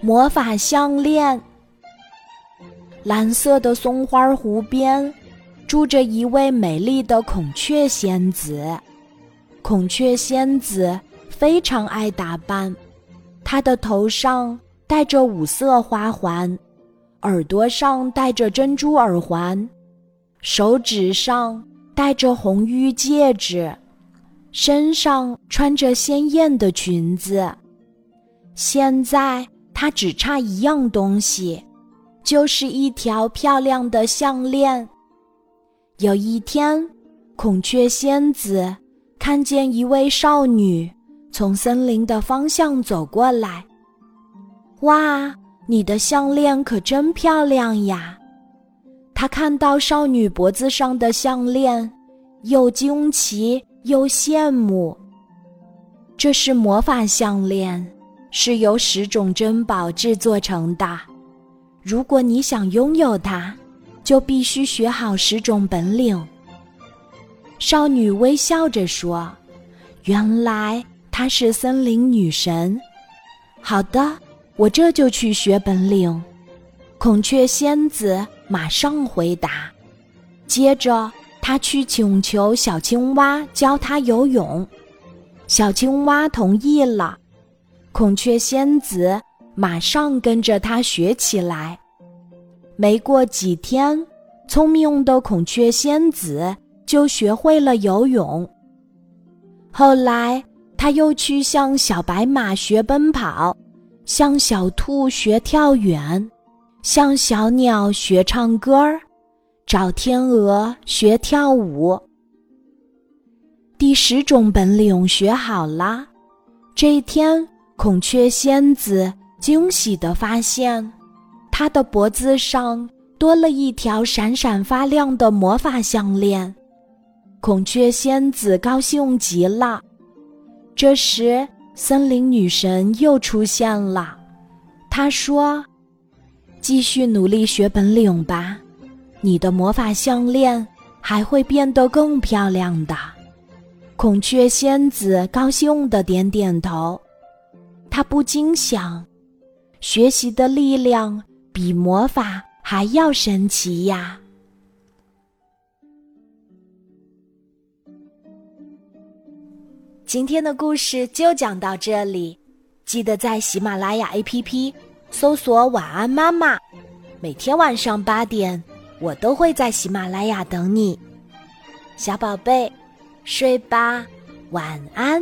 魔法项链。蓝色的松花湖边，住着一位美丽的孔雀仙子。孔雀仙子非常爱打扮，她的头上戴着五色花环，耳朵上戴着珍珠耳环，手指上戴着红玉戒指，身上穿着鲜艳的裙子。现在。他只差一样东西，就是一条漂亮的项链。有一天，孔雀仙子看见一位少女从森林的方向走过来。哇，你的项链可真漂亮呀！他看到少女脖子上的项链，又惊奇又羡慕。这是魔法项链。是由十种珍宝制作成的。如果你想拥有它，就必须学好十种本领。少女微笑着说：“原来她是森林女神。好的，我这就去学本领。”孔雀仙子马上回答。接着，她去请求小青蛙教她游泳。小青蛙同意了。孔雀仙子马上跟着他学起来。没过几天，聪明的孔雀仙子就学会了游泳。后来，他又去向小白马学奔跑，向小兔学跳远，向小鸟学唱歌儿，找天鹅学跳舞。第十种本领学好了，这一天。孔雀仙子惊喜地发现，她的脖子上多了一条闪闪发亮的魔法项链。孔雀仙子高兴极了。这时，森林女神又出现了。她说：“继续努力学本领吧，你的魔法项链还会变得更漂亮的。”孔雀仙子高兴地点点头。他不禁想：学习的力量比魔法还要神奇呀！今天的故事就讲到这里，记得在喜马拉雅 APP 搜索“晚安妈妈”，每天晚上八点，我都会在喜马拉雅等你，小宝贝，睡吧，晚安。